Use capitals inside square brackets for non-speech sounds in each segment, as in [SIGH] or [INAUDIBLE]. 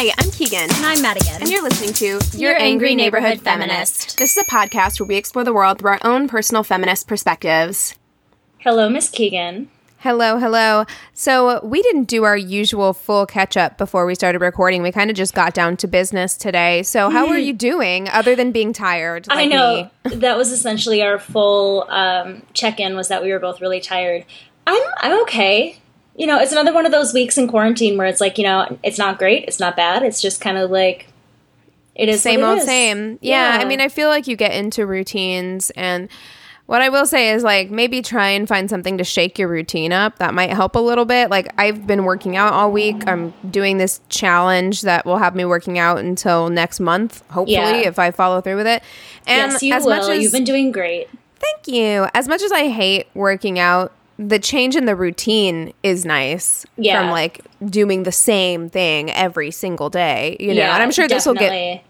Hi, I'm Keegan. And I'm Madigan. And you're listening to Your, Your Angry, Angry Neighborhood, Neighborhood Feminist. Feminist. This is a podcast where we explore the world through our own personal feminist perspectives. Hello, Miss Keegan. Hello, hello. So, we didn't do our usual full catch up before we started recording. We kind of just got down to business today. So, how are you doing other than being tired? Like I know. that was essentially our full um, check in was that we were both really tired. I'm I'm okay you know, it's another one of those weeks in quarantine where it's like, you know, it's not great, it's not bad, it's just kind of like it is same old is. same. Yeah, yeah, I mean, I feel like you get into routines and what I will say is like maybe try and find something to shake your routine up. That might help a little bit. Like I've been working out all week. I'm doing this challenge that will have me working out until next month, hopefully, yeah. if I follow through with it. And yes, you as will. much as you've been doing great. Thank you. As much as I hate working out, the change in the routine is nice yeah. from like doing the same thing every single day, you know. Yeah, and I'm sure this will get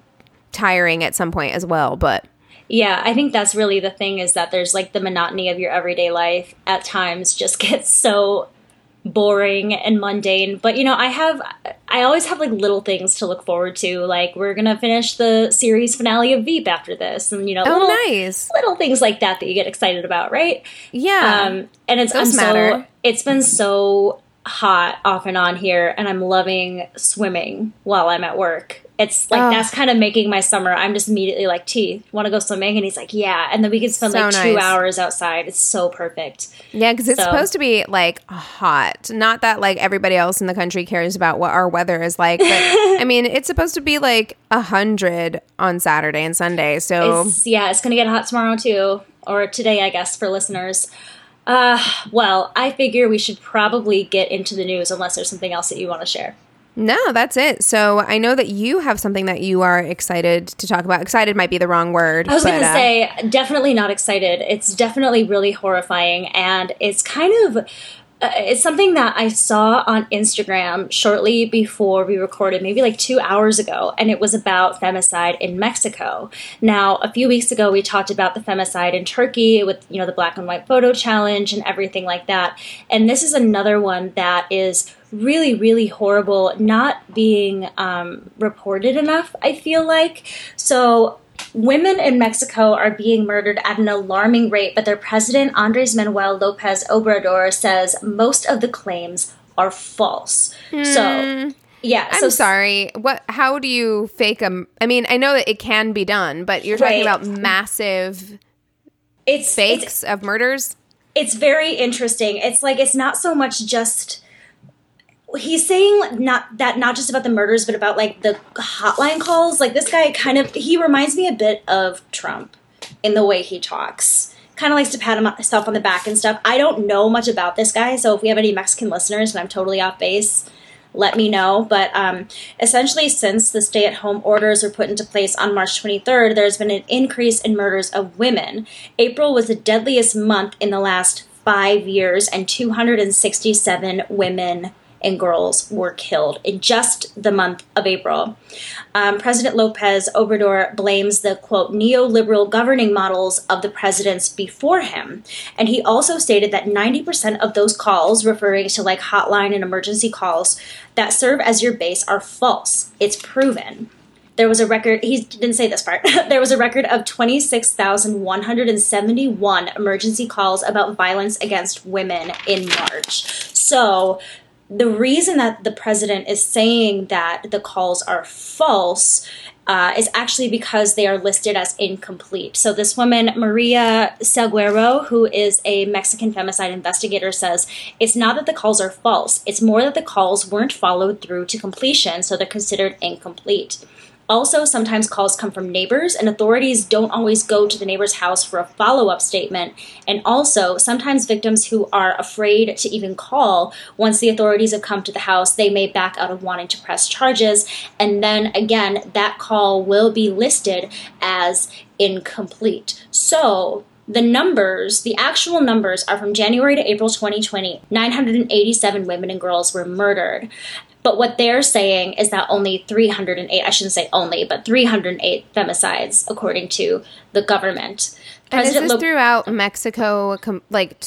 tiring at some point as well, but yeah, I think that's really the thing is that there's like the monotony of your everyday life at times just [LAUGHS] gets so boring and mundane. But you know, I have I always have like little things to look forward to. Like we're gonna finish the series finale of Veep after this, and you know, oh, little, nice little things like that that you get excited about, right? Yeah, um, and it's Those matter. So, it's been so hot off and on here, and I'm loving swimming while I'm at work. It's like oh. that's kind of making my summer. I'm just immediately like, T, want to go swimming? And he's like, yeah. And then we can spend so like two hours outside. It's so perfect. Yeah, because it's so. supposed to be like hot. Not that like everybody else in the country cares about what our weather is like, but [LAUGHS] I mean, it's supposed to be like a hundred on Saturday and Sunday. So it's, yeah, it's gonna get hot tomorrow too, or today, I guess, for listeners. Uh, well, I figure we should probably get into the news unless there's something else that you want to share. No, that's it. So I know that you have something that you are excited to talk about. Excited might be the wrong word. I was going to uh, say, definitely not excited. It's definitely really horrifying. And it's kind of. Uh, it's something that I saw on Instagram shortly before we recorded, maybe like two hours ago, and it was about femicide in Mexico. Now, a few weeks ago, we talked about the femicide in Turkey with, you know, the black and white photo challenge and everything like that. And this is another one that is really, really horrible, not being um, reported enough, I feel like. So, women in Mexico are being murdered at an alarming rate, but their president, Andres Manuel Lopez Obrador, says most of the claims are false. Mm. So, hmm. yeah, I'm so, sorry. What? How do you fake a? I mean, I know that it can be done, but you're talking right. about massive. It's fakes it's, of murders. It's very interesting. It's like it's not so much just he's saying not that not just about the murders but about like the hotline calls. Like this guy kind of he reminds me a bit of trump in the way he talks. Kind of likes to pat himself on the back and stuff. I don't know much about this guy so if we have any mexican listeners and i'm totally off base let me know. But um, essentially since the stay-at-home orders were put into place on march 23rd there's been an increase in murders of women. April was the deadliest month in the last five years and 267 women and girls were killed in just the month of April. Um, President Lopez Obrador blames the quote neoliberal governing models of the presidents before him. And he also stated that 90% of those calls, referring to like hotline and emergency calls that serve as your base, are false. It's proven there was a record he didn't say this part [LAUGHS] there was a record of 26,171 emergency calls about violence against women in march so the reason that the president is saying that the calls are false uh, is actually because they are listed as incomplete. So, this woman, Maria Salguero, who is a Mexican femicide investigator, says it's not that the calls are false, it's more that the calls weren't followed through to completion, so they're considered incomplete. Also, sometimes calls come from neighbors, and authorities don't always go to the neighbor's house for a follow up statement. And also, sometimes victims who are afraid to even call, once the authorities have come to the house, they may back out of wanting to press charges. And then again, that call will be listed as incomplete. So, the numbers, the actual numbers, are from January to April 2020. 987 women and girls were murdered. But what they're saying is that only 308, I shouldn't say only, but 308 femicides, according to the government. And is President this Lo- throughout Mexico, com- like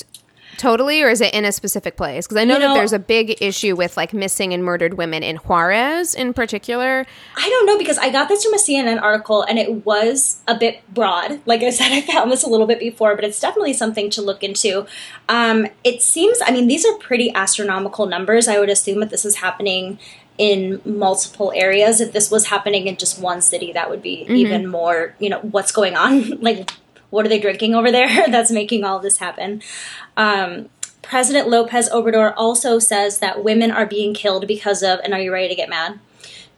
totally, or is it in a specific place? Because I know, You that there's a big issue with like missing and murdered women in Juarez, in particular. I don't know because I got this from a CNN article and it was a bit broad. Like I said, [LAUGHS] I found this a little bit before, but it's definitely something to look into. Um, it seems, I mean, these are pretty astronomical numbers. I would assume that this is happening in multiple areas. If this was happening in just one city, that would be even more, you know, what's going on? [LAUGHS] like, what are they drinking over there [LAUGHS] that's making all this happen? Um, President Lopez Obrador also says that women are being killed because of, and are you ready to get mad?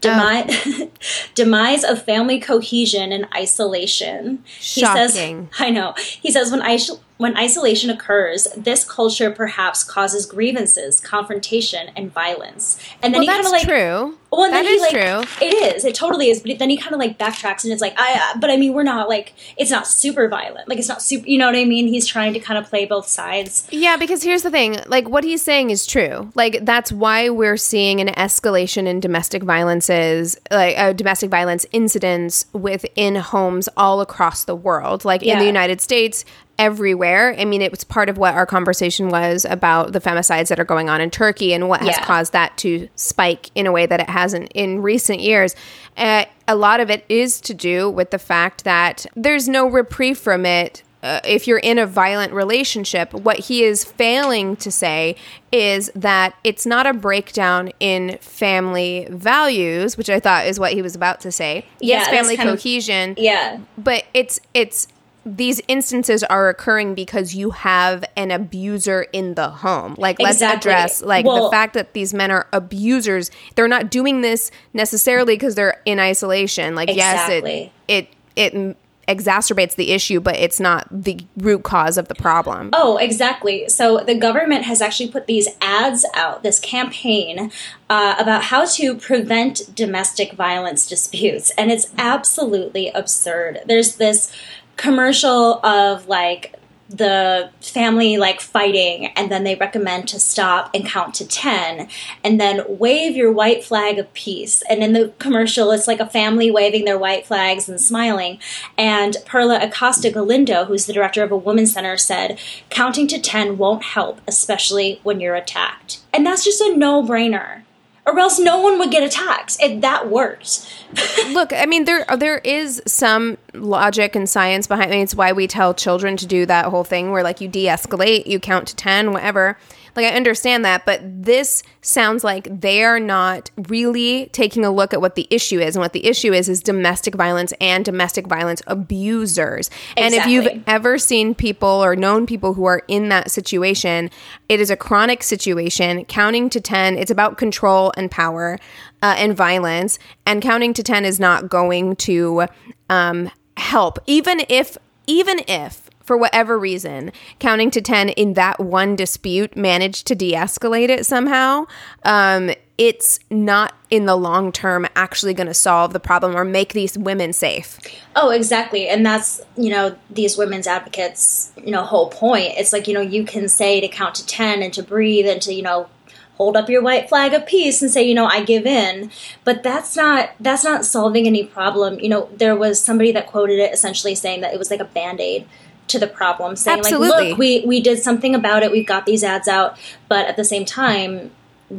Demise, [LAUGHS] demise of family cohesion and isolation. He says, [LAUGHS] I know. He says when when is- when isolation occurs, this culture perhaps causes grievances, confrontation, and violence. And then Well, he kind of like true. well, and That then he like true. it is. It totally is. But then he kind of like backtracks and it's like, I. Uh, but I mean, we're not like it's not super violent. Like it's not super. You know what I mean? He's trying to kind of play both sides. Yeah, because here's the thing like, what he's saying is true. Like, that's why we're seeing an escalation in domestic violences, like uh, domestic violence incidents within homes all across the world. Like, in the United States, everywhere. I mean, it was part of what our conversation was about the femicides that are going on in Turkey and what has Yeah. caused that to spike in a way that it hasn't in recent years. Uh, a lot of it is to do with the fact that there's no reprieve from it uh, if you're in a violent relationship, what he is failing to say is that it's not a breakdown in family values, which I thought is what he was about to say. Yeah, yes, family kind of- cohesion, Yeah. but it's it's these instances are occurring because you have an abuser in the home. Like let's Exactly. address like Well- the fact that these men are abusers. They're not doing this necessarily because they're in isolation. Like Exactly. yes, it it it exacerbates the issue, but it's not the root cause of the problem. Oh, exactly. So the government has actually put these ads out, this campaign uh, about how to prevent domestic violence disputes, and it's absolutely absurd. There's this commercial of like the family like fighting and then they recommend to stop and count to 10 and then wave your white flag of peace. And in the commercial it's like a family waving their white flags and smiling. And perla acosta galindo who's the director of a women's center said counting to 10 won't help especially when you're attacked. And that's just a no-brainer or else no one would get attacked if that works. [LAUGHS] Look, I mean there there is some logic and science behind it. It's why we tell children to do that whole thing where like you de-escalate, you count to 10, whatever. Like I understand that, but this sounds like they are not really taking a look at what the issue is. And what the issue is is domestic violence and domestic violence abusers. And if you've ever seen people or known people who are in that situation, it is a chronic situation. Counting to 10, it's about control and power uh, and violence. And counting to 10 is not going to um, help. Even if, even if, for whatever reason, counting to 10 in that one dispute managed to de escalate it somehow, um, it's not in the long term actually going to solve the problem or make these women safe. Oh, exactly. And that's, you know, these women's advocates, you know, whole point. It's like, you know, you can say to count to 10 and to breathe and to, you know, hold up your white flag of peace and say, you know, I give in. But that's not that's not solving any problem. You know, there was somebody that quoted it essentially saying that it was like a band-aid to the problem, saying Absolutely. like, look, we we did something about it. We've got these ads out, but at the same time,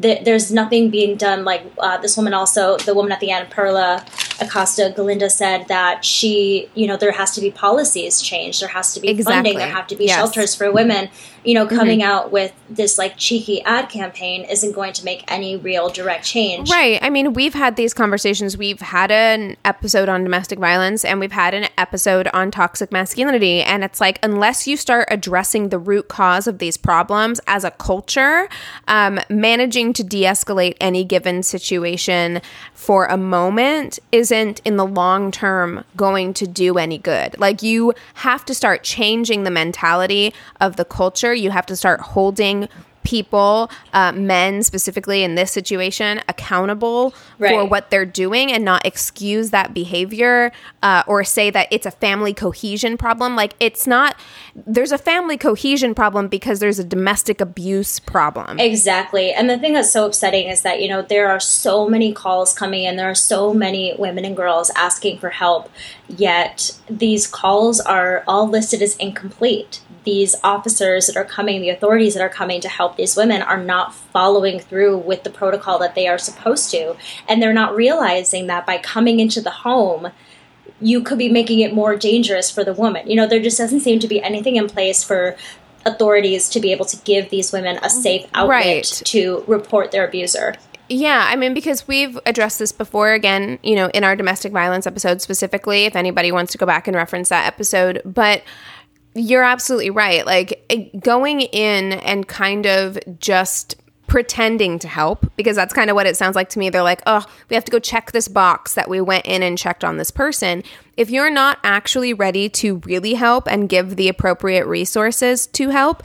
th- there's nothing being done. Like uh, this woman, also the woman at the end, Perla Acosta Galinda, said that she, you know, there has to be policies changed. There has to be Exactly. funding. There have to be Yes. shelters for women. You know, coming out with this like cheeky ad campaign isn't going to make any real direct change. Right. I mean, we've had these conversations. We've had an episode on domestic violence and we've had an episode on toxic masculinity. And it's like, unless you start addressing the root cause of these problems as a culture, um, managing to de escalate any given situation for a moment is isn't in the long term going to do any good. Like you have to start changing the mentality of the culture. You have to start holding people, uh, men specifically in this situation, accountable for what they're doing and not excuse that behavior uh, or say that it's a family cohesion problem. Like it's not, there's a family cohesion problem because there's a domestic abuse problem. Exactly. And the thing that's so upsetting is that, you know, there are so many calls coming in. There are so many women and girls asking for help, yet these calls are all listed as incomplete. These officers that are coming, the authorities that are coming to help these women are not following through with the protocol that they are supposed to. And they're not realizing that by coming into the home, you could be making it more dangerous for the woman. You know, there just doesn't seem to be anything in place for authorities to be able to give these women a safe outlet Right. to report their abuser. Yeah, I mean, because we've addressed this before, again, you know, in our domestic violence episode specifically, if anybody wants to go back and reference that episode. But you're absolutely right. Like going in and kind of just pretending to help, because that's kind of what it sounds like to me. They're like, oh, we have to go check this box that we went in and checked on this person. If you're not actually ready to really help and give the appropriate resources to help,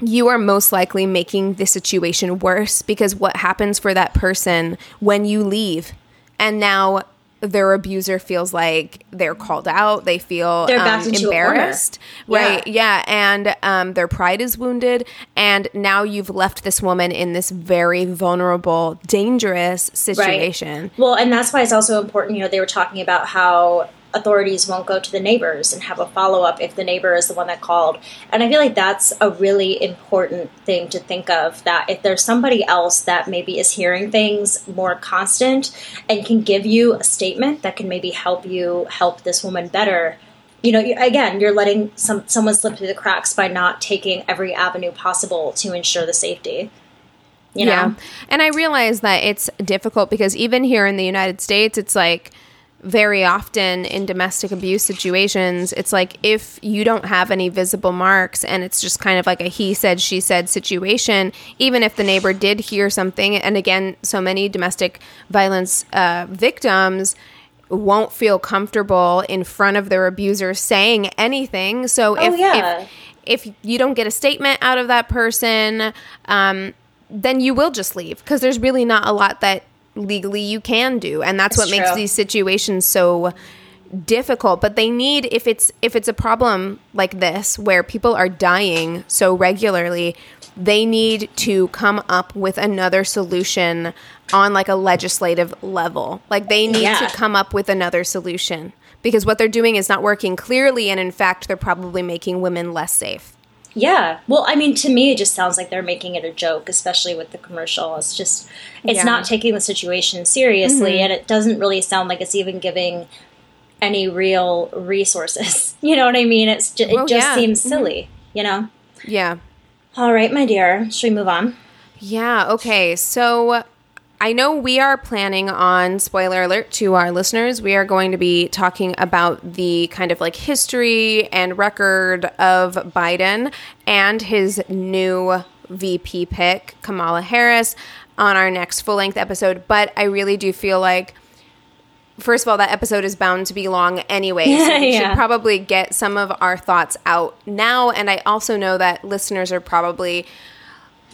you are most likely making the situation worse because what happens for that person when you leave and now their abuser feels like they're called out. They feel They're um, backed into a corner. embarrassed. Right. Yeah. And um, their pride is wounded. And now you've left this woman in this very vulnerable dangerous situation. Well, and that's why it's also important. You know, they were talking about how authorities won't go to the neighbors and have a follow up if the neighbor is the one that called. And I feel like that's a really important thing to think of that if there's somebody else that maybe is hearing things more constant and can give you a statement that can maybe help you help this woman better. You know, again, you're letting some someone slip through the cracks by not taking every avenue possible to ensure the safety. You know? Yeah. And I realize that it's difficult because even here in the United States, it's like very often in domestic abuse situations, it's like if you don't have any visible marks and it's just kind of like a he said, she said situation, even if the neighbor did hear something, and again, so many domestic violence uh, victims won't feel comfortable in front of their abuser saying anything. So if, yeah. if if you don't get a statement out of that person, um, then you will just leave because there's really not a lot that legally you can do, and that's what makes these situations so difficult. But they need if it's if it's a problem like this where people are dying so regularly, they need to come up with another solution on like a legislative level. Like they need Yeah. to come up with another solution because what they're doing is not working clearly, and in fact, they're probably making women less safe. Yeah. Well, I mean, to me, it just sounds like they're making it a joke, especially with the commercial. It's just, it's Yeah. Mm-hmm. not taking the situation seriously, and it doesn't really sound like it's even giving any real resources. [LAUGHS] You know what I mean? It's ju- it Oh, just yeah. seems silly, you know? Yeah. All right, my dear. Should we move on? Yeah. Okay. So I know we are planning on, spoiler alert to our listeners, we are going to be talking about the kind of like history and record of Biden and his new VP pick, Kamala Harris, on our next full length episode. But I really do feel like. First of all, that episode is bound to be long anyway, so [LAUGHS] we Yeah. should probably get some of our thoughts out now. And I also know that listeners are probably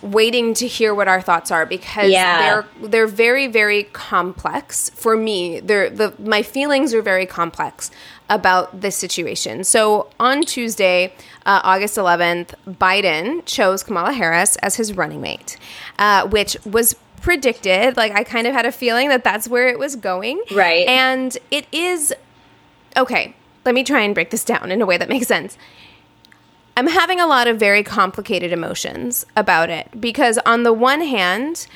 waiting to hear what our thoughts are because Yeah. they're they're very very complex for me. They're the my feelings are very complex about this situation. So on Tuesday, uh, August 11th, Biden chose Kamala Harris as his running mate, uh, which was predicted. Like I kind of had a feeling that that's where it was going. Right. And it is okay. Let me try and break this down in a way that makes sense. I'm having a lot of very complicated emotions about it because, on the one hand,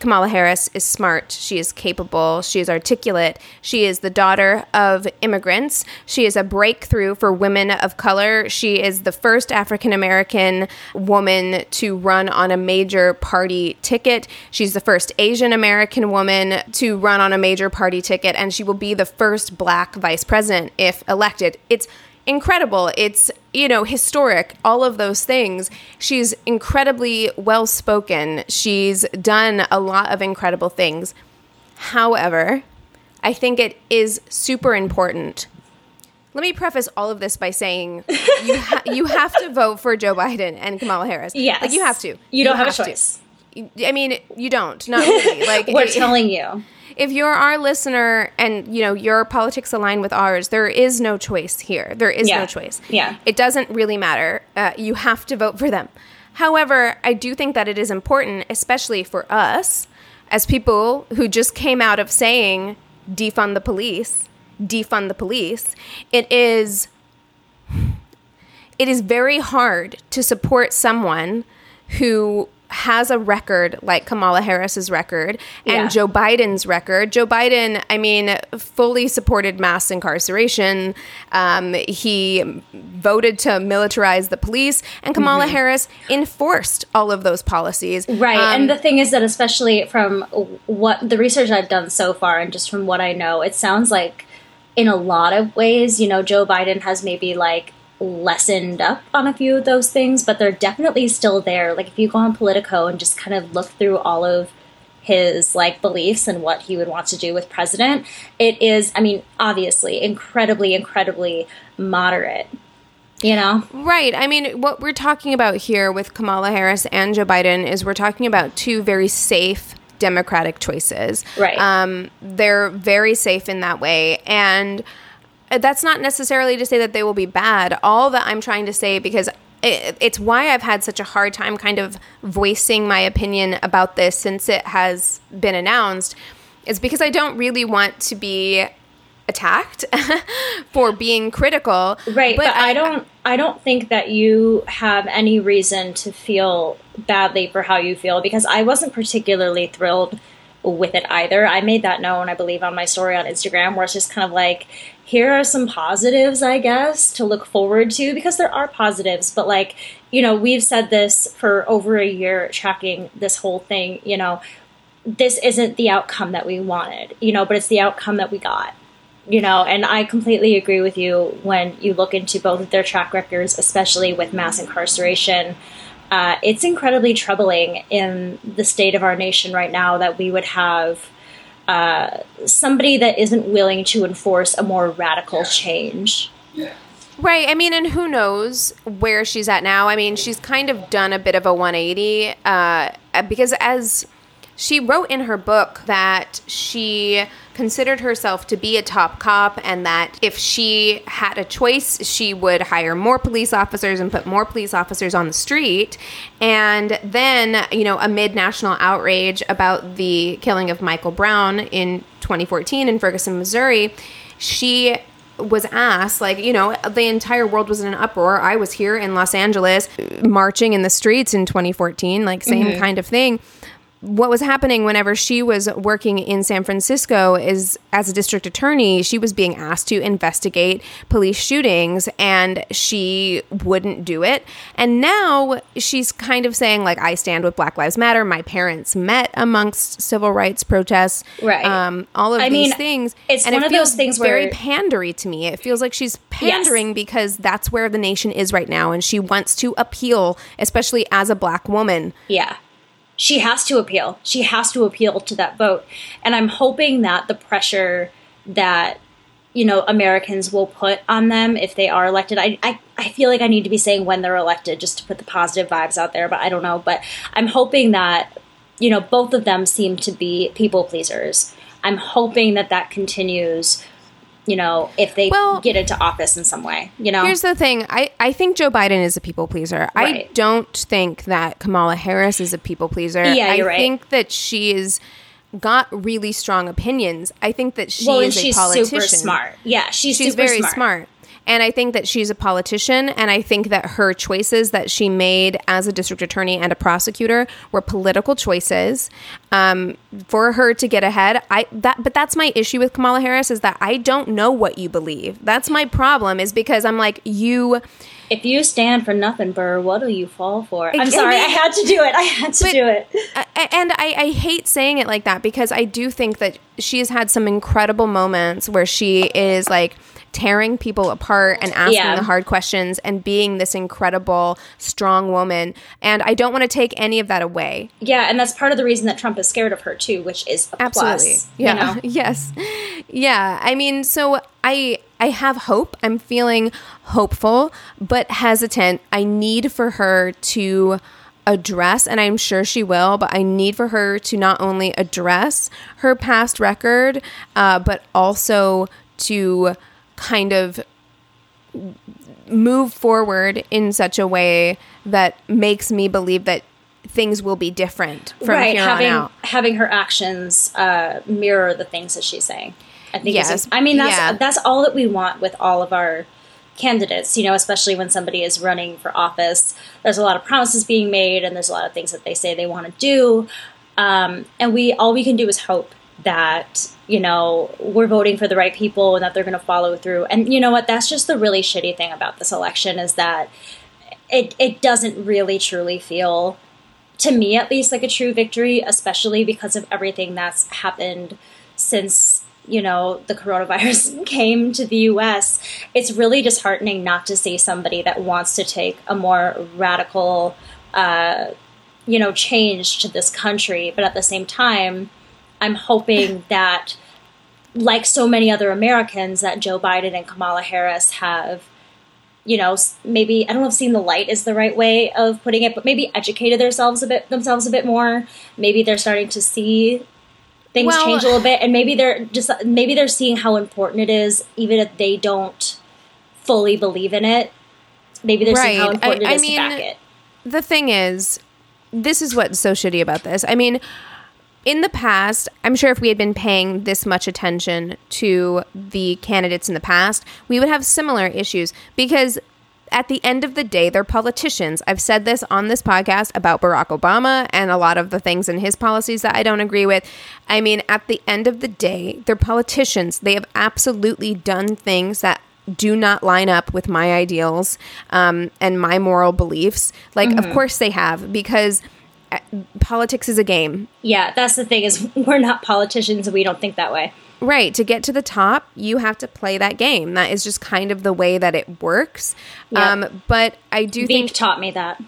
Kamala Harris is smart. She is capable. She is articulate. She is the daughter of immigrants. She is a breakthrough for women of color. She is the first African American woman to run on a major party ticket. She's the first Asian American woman to run on a major party ticket, and she will be the first black vice president if elected. It's incredible. It's, you know, historic, all of those things. She's incredibly well spoken. She's done a lot of incredible things. However, I think it is super important. Let me preface all of this by saying you [LAUGHS] ha- you have to vote for Joe Biden and Kamala Harris. Yes. like you have to. You don't have a to. choice. I mean, you don't. Not really. Like [LAUGHS] We're if- telling you. If you're our listener and you know your politics align with ours there is no choice here there is Yeah. no choice Yeah. it doesn't really matter uh, you have to vote for them however i do think that it is important especially for us as people who just came out of saying defund the police defund the police it is it is very hard to support someone who has a record like Kamala Harris's record and Yeah. Joe Biden's record. Joe Biden, I mean, fully supported mass incarceration. Um, he voted to militarize the police, and Kamala Harris enforced all of those policies. Mm-hmm. Right. Um, and the thing is that, especially from what the research I've done so far and just from what I know, it sounds like in a lot of ways, you know, Joe Biden has maybe like lessened up on a few of those things, but they're definitely still there. Like if you go on Politico and just kind of look through all of his like beliefs and what he would want to do with president, it is, I mean, obviously incredibly, incredibly moderate. You know? Right. I mean, what we're talking about here with Kamala Harris and Joe Biden is we're talking about two very safe Democratic choices. Right. Um, they're very safe in that way. And that's not necessarily to say that they will be bad. All that I'm trying to say, because it, it's why I've had such a hard time kind of voicing my opinion about this since it has been announced, is because I don't really want to be attacked [LAUGHS] for being critical. Right, but, I, don't I don't think that you have any reason to feel badly for how you feel because I wasn't particularly thrilled with it either. I made that known, I believe, on my story on Instagram where it's just kind of like here are some positives, I guess, to look forward to because there are positives, but like, you know, we've said this for over a year tracking this whole thing, you know, this isn't the outcome that we wanted, you know, but it's the outcome that we got you know, and I completely agree with you when you look into both of their track records, especially with mass incarceration. Uh, it's incredibly troubling in the state of our nation right now that we would have uh, somebody that isn't willing to enforce a more radical change. Right. I mean, and who knows where she's at now? I mean, she's kind of done a bit of a 180 uh, because as she wrote in her book that she considered herself to be a top cop and that if she had a choice, she would hire more police officers and put more police officers on the street. And then, you know, amid national outrage about the killing of Michael Brown in 2014 in Ferguson, Missouri, she was asked like you know the entire world was in an uproar. I was here in los angeles marching in the streets in 2014 like same mm-hmm. kind of thing what was happening whenever she was working in San Francisco is as a district attorney, she was being asked to investigate police shootings and she wouldn't do it. And now she's kind of saying, like, I stand with Black Lives Matter. My parents met amongst civil rights protests. Right. Um, all of I these mean, things. it's and one it of those things very where- pandery to me. It feels like she's pandering because that's where the nation is right now. And she wants to appeal, especially as a black woman. Yeah. She has to appeal. She has to appeal to that vote. And I'm hoping that the pressure that you know Americans will put on them if they are elected. I, I I feel like I need to be saying when they're elected just to put the positive vibes out there, but I don't know. But I'm hoping that you know both of them seem to be people pleasers. I'm hoping that that continues. You know, if they Well- get into office in some way, you know. Here's the thing. I, I think Joe Biden is a people pleaser. I don't think that Kamala Harris is a people pleaser. Yeah, I you're right. think that she is got really strong opinions. I think that she well, is a she's politician. super smart. Yeah, she's She's very smart. And I think that she's a politician, and I think that her choices that she made as a district attorney and a prosecutor were political choices um, for her to get ahead. I that, but that's my issue with Kamala Harris is that I don't know what you believe. That's my problem. Is because I'm like you. If you stand for nothing, Burr, what'll you fall for? I'm sorry, I had to do it. I had to But- do it. And I, I hate saying it like that because I do think that she has had some incredible moments where she is like tearing people apart and asking Yeah. the hard questions and being this incredible, strong woman. And I don't want to take any of that away. Yeah, and that's part of the reason that Trump is scared of her too, which is a Absolutely. plus. yeah. You know? [LAUGHS] yes. Yeah. I mean, so I I have hope. I'm feeling hopeful, but hesitant. I need for her to address and I'm sure she will, but I need for her to not only address her past record, uh, but also to kind of move forward in such a way that makes me believe that things will be different from right, here having on out. having her actions uh, mirror the things that she's saying. I think. is- Yes. I mean, that's Yeah. that's all that we want with all of our candidates. You know, especially when somebody is running for office. There's a lot of promises being made, and there's a lot of things that they say they want to do. Um, and we all we can do is hope that you know we're voting for the right people and that they're going to follow through. And you know what? That's just the really shitty thing about this election is that it it doesn't really truly feel to me at least like a true victory especially because of everything that's happened since you know the coronavirus [LAUGHS] came to the US it's really disheartening not to see somebody that wants to take a more radical uh you know change to this country but at the same time i'm hoping [LAUGHS] that like so many other americans that joe biden and kamala harris have you know, maybe I don't know if seeing the light is the right way of putting it, but maybe educated themselves a bit themselves a bit more. Maybe they're starting to see things Well- change a little bit, and maybe they're just maybe they're seeing how important it is, even if they don't fully believe in it. Maybe they're seeing how important I- it I mean, to back it. the thing is, this is what's so shitty about this. I mean, in the past, I'm sure if we had been paying this much attention to the candidates in the past, we would have similar issues because at the end of the day, they're politicians. I've said this on this podcast about Barack Obama and a lot of the things in his policies that I don't agree with. I mean, at the end of the day, they're politicians. They have absolutely done things that do not line up with my ideals um, and my moral beliefs. Like, of course they have, because politics is a game. Yeah, that's the thing is [LAUGHS] we're not politicians and we don't think that way. Right. To get to the top, you have to play that game. That is just kind of the way that it works. Yep. Um, but I do Veep think, taught me that.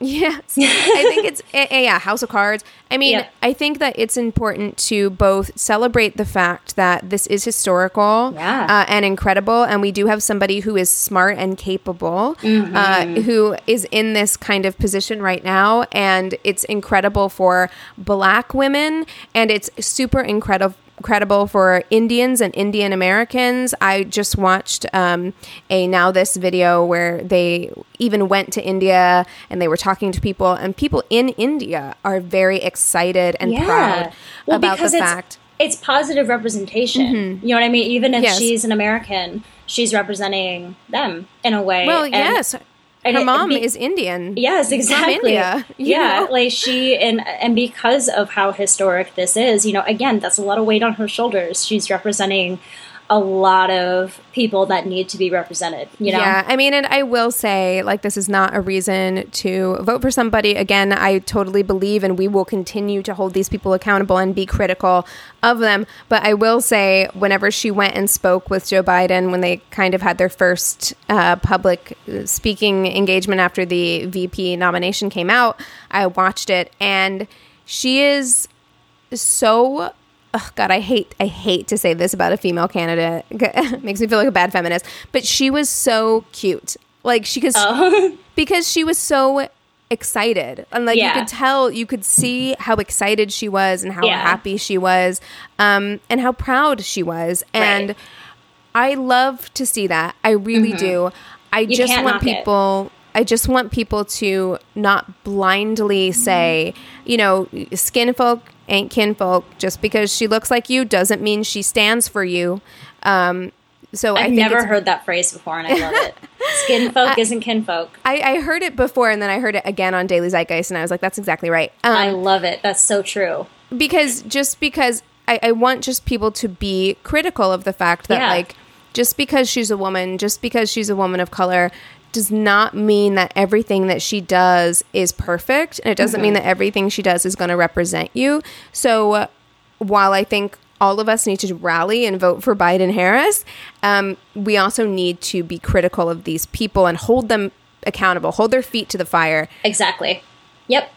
Yes, [LAUGHS] I think it's, eh, eh, yeah, House of Cards. I mean, Yep. I think that it's important to both celebrate the fact that this is historical Yeah. uh, and incredible. And we do have somebody who is smart and capable, uh, who is in this kind of position right now. And it's incredible for black women, and it's super incredible. Incredible for Indians and Indian Americans. I just watched um, a Now This video where they even went to India and they were talking to people, and people in India are very excited and proud about the fact. it's positive representation. You know what I mean? Even if Yes. she's an American, she's representing them in a way. Well, And- yes, and her it- mom be- is Indian. Yes, exactly. India, yeah, know? like she and and because of how historic this is, you know, again, that's a lot of weight on her shoulders. She's representing a lot of people that need to be represented. You know, Yeah, I mean, and I will say, like, this is not a reason to vote for somebody. Again, I totally believe, and we will continue to hold these people accountable and be critical of them. But I will say, whenever she went and spoke with Joe Biden, when they kind of had their first uh, public speaking engagement after the VP nomination came out, I watched it, and she is so oh god i hate i hate to say this about a female candidate [LAUGHS] makes me feel like a bad feminist but she was so cute like she because [LAUGHS] because she was so excited and like Yeah. you could tell you could see how excited she was and how Yeah. happy she was um and how proud she was and Right. i love to see that i really do i just Mm-hmm. can't want knock it. people I just want people to not blindly say, you know, skin folk ain't kinfolk. Just because she looks like you doesn't mean she stands for you. Um, so I I've never heard that phrase before, and I love it. [LAUGHS] Skin folk isn't kinfolk. I, I heard it before, and then I heard it again on Daily Zeitgeist, and I was like, "That's exactly right." Um, I love it. That's so true. because just because I, I want just people to be critical of the fact that Yeah. like just because she's a woman just because she's a woman of color does not mean that everything that she does is perfect and it doesn't mean that everything she does is going to represent you so uh, while i think all of us need to rally and vote for Biden Harris, um, we also need to be critical of these people and hold them accountable, hold their feet to the fire. Exactly. Yep.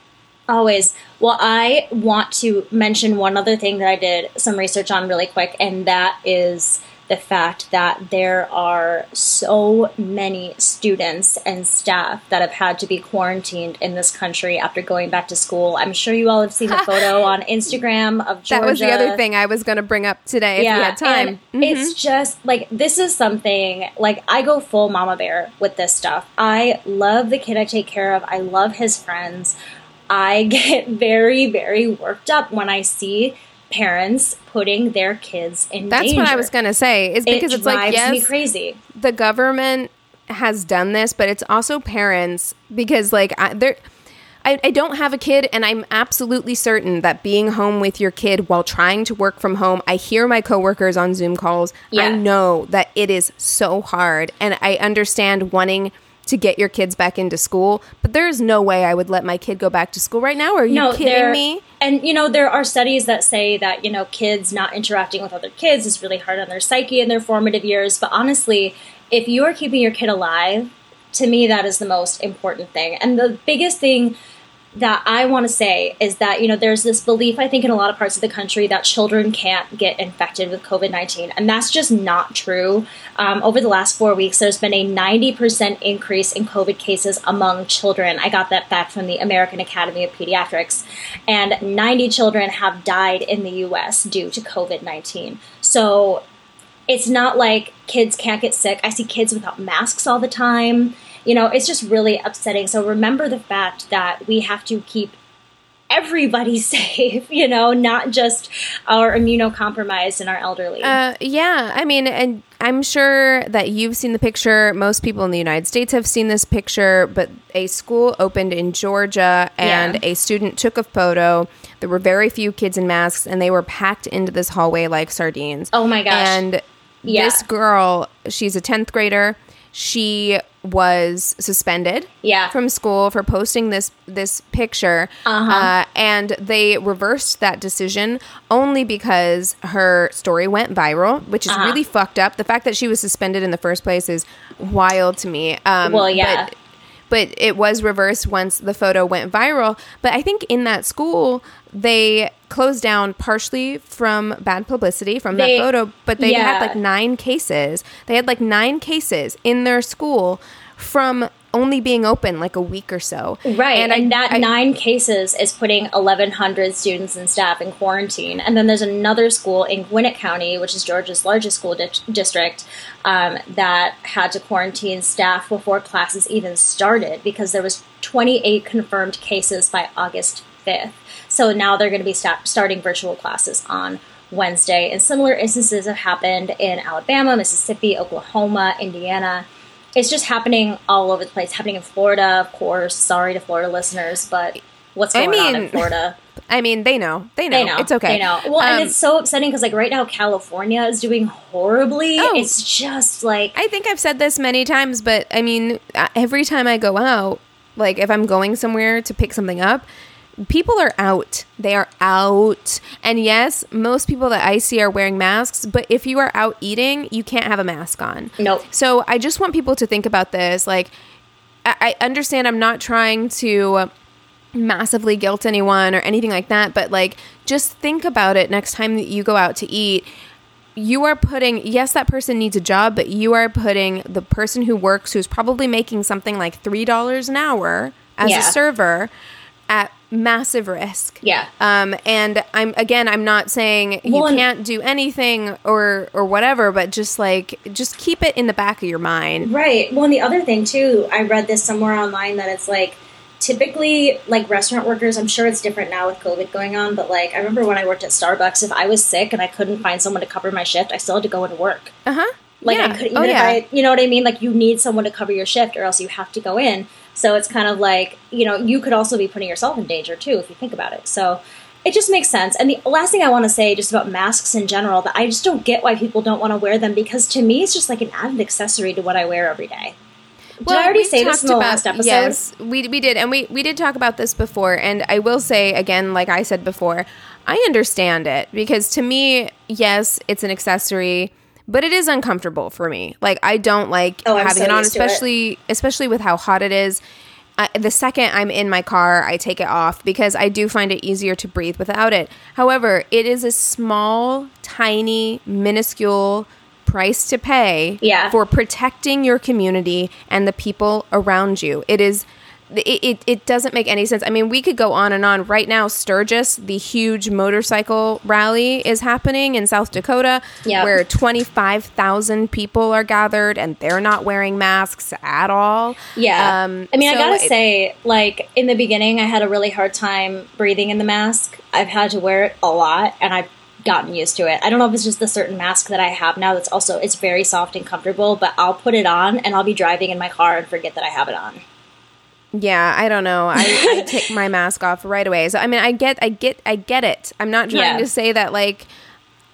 Always. Well, I want to mention one other thing that I did some research on really quick, and that is the fact that there are so many students and staff that have had to be quarantined in this country after going back to school. I'm sure you all have seen the [LAUGHS] photo on Instagram of Georgia. That was the other thing I was going to bring up today if we had time. and It's mm-hmm. just like this is something like I go full mama bear with this stuff. I love the kid I take care of. I love his friends. I [LAUGHS] get very, very worked up when I see parents putting their kids in That's danger. what I was going to say. Is because it it's like drives yes, me crazy. the government has done this, but it's also parents because like I, they're. I, I don't have a kid, and I'm absolutely certain that being home with your kid while trying to work from home, I hear my coworkers on Zoom calls. Yeah. I know that it is so hard, and I understand wanting to get your kids back into school, but there is no way I would let my kid go back to school right now. Are you no, kidding there- me? And you know, there are studies that say that you know kids not interacting with other kids is really hard on their psyche in their formative years. But honestly, if you are keeping your kid alive, to me that is the most important thing. And the biggest thing that I want to say is that, you know, there's this belief, I think, in a lot of parts of the country that children can't get infected with COVID 19. And that's just not true. Um, over the last four weeks, there's been a 90% increase in COVID cases among children. I got that back from the American Academy of Pediatrics. And 90 children have died in the US due to COVID 19. So it's not like kids can't get sick. I see kids without masks all the time. You know, it's just really upsetting. So remember the fact that we have to keep everybody [LAUGHS] safe, you know, not just our immunocompromised and our elderly. Uh, yeah, I mean, and I'm sure that you've seen the picture. Most people in the United States have seen this picture, but a school opened in Georgia and Yeah. a student took a photo. There were very few kids in masks, and they were packed into this hallway like sardines. Oh my gosh. And Yeah. this girl, she's a 10th grader. She was suspended Yeah. from school for posting this this picture Uh-huh. uh, and they reversed that decision only because her story went viral which is Uh-huh. really fucked up the fact that she was suspended in the first place is wild to me um, Well, yeah. but, but it was reversed once the photo went viral but i think in that school they closed down partially from bad publicity from They- that photo but they yeah. had like nine cases they had like nine cases in their school from only being open like a week or so Right, and, I- that I- nine cases is putting 1,100 students and staff in quarantine. And then there's another school in Gwinnett County, which is Georgia's largest school di- district, um, that had to quarantine staff before classes even started because there was 28 confirmed cases by August 5th. So now they're going to be sta- starting virtual classes on Wednesday. And similar instances have happened in Alabama, Mississippi, Oklahoma, Indiana it's just happening all over the place. Happening in Florida, of course. Sorry to Florida listeners, but what's I going on in mean, Florida? [LAUGHS] I mean, they know. They know. They know. It's okay. They know. Well, and Um, it's so upsetting because, like, right now, California is doing horribly. Oh. It's just like I think I've said this many times, but I mean, uh, every time I go out, like if I'm going somewhere to pick something up, people are out. They are out. And yes, most people that I see are wearing masks, but if you are out eating, you can't have a mask on. Nope. So I just want people to think about this. Like, I, I understand I'm not trying to massively guilt anyone or anything like that, but like, just think about it next time that you go out to eat you are putting yes that person needs a job but you are putting the person who works who's probably making something like three dollars an hour as Yeah. a server at massive risk Yeah. um and i'm again i'm not saying you Well, and- can't do anything or or whatever but just like just keep it in the back of your mind Right. Well, and the other thing too, I read this somewhere online that it's like typically like restaurant workers. I'm sure it's different now with COVID going on, but like I remember when I worked at Starbucks, if I was sick and I couldn't find someone to cover my shift, I still had to go into work. uh-huh Like yeah. I could, even oh if yeah I, you know what I mean. Like you need someone to cover your shift, or else you have to go in. So it's kind of like you know you could also be putting yourself in danger too if you think about it. So it just makes sense. And the last thing I want to say, just about masks in general, that I just don't get why people don't want to wear them because to me it's just like an added accessory to what I wear every day. Did I already say this in the talked last episode? Yes, we we did, and we we did talk about this before. And I will say again, like I said before, I understand it because to me, yes, it's an accessory, but it is uncomfortable for me. Like I don't like Oh, having so it on, to it. especially especially with how hot it is. I, the second I'm in my car, I take it off because I do find it easier to breathe without it. However, it is a small, tiny, minuscule price to pay Yeah. for protecting your community and the people around you. It is it, it, it doesn't make any sense. I mean, we could go on and on. Right now, Sturgis, the huge motorcycle rally, is happening in South Dakota, Yep. where 25,000 people are gathered and they're not wearing masks at all. Yeah. Um, I mean, I gotta it- say, like, in the beginning, I had a really hard time breathing in the mask. I've had to wear it a lot, and I've gotten used to it. I don't know if it's just the certain mask that I have now that's also, it's very soft and comfortable, but I'll put it on and I'll be driving in my car and forget that I have it on. Yeah, I don't know. I, I [LAUGHS] take my mask off right away. So I mean, I get, I get, I get it. I'm not trying Yeah. to say that like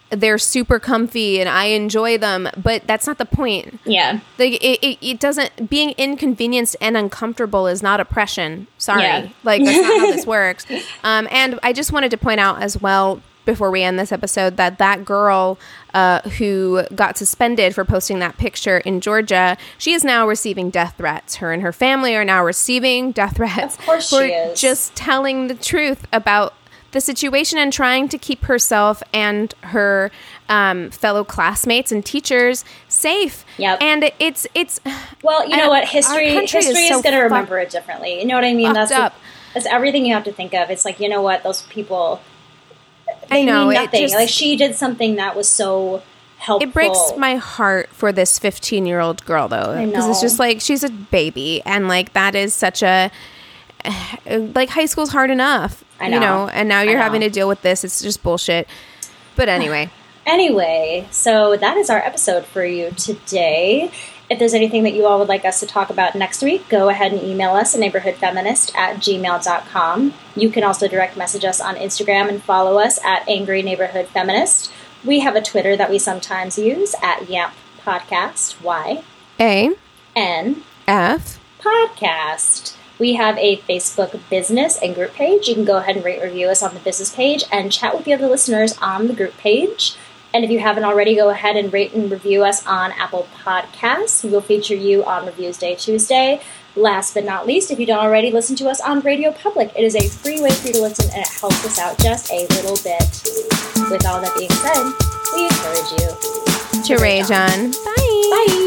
they're super comfy and I enjoy them, but that's not the point. Yeah. Like it, it, it doesn't being inconvenienced and uncomfortable is not oppression. Sorry, Yeah. like that's not how [LAUGHS] this works. Um, and I just wanted to point out as well before we end this episode that that girl uh, who got suspended for posting that picture in Georgia, she is now receiving death threats. Her and her family are now receiving death threats Of course for she is. just telling the truth about the situation and trying to keep herself and her um, fellow classmates and teachers safe. Yep. And it's it's Well, you know what? History history is is, so going to remember it differently. You know what I mean? That's up. that's everything you have to think of. It's like you know what? Those people I know mean nothing. just like she did something that was so helpful. it breaks my heart for this 15 year old girl though because it's just like she's a baby and like that is such a [SIGHS] like high school's hard enough I you know. know and now you're know. having to deal with this it's just bullshit but [SIGHS] anyway Anyway, so that is our episode for you today. If there's anything that you all would like us to talk about next week, go ahead and email us at neighborhoodfeminist at gmail.com. You can also direct message us on Instagram and follow us at Angry Neighborhood Feminist. We have a Twitter that we sometimes use at YANF Podcast, Y a N f podcast. We have a Facebook business and group page. You can go ahead and rate review us on the business page and chat with the other listeners on the group page. And if you haven't already, go ahead and rate and review us on Apple Podcasts. We will feature you on Reviews Day Tuesday. Last but not least, if you don't already listen to us on Radio Public, it is a free way for you to listen and it helps us out just a little bit. With all that being said, we encourage you to rage on bye Bye!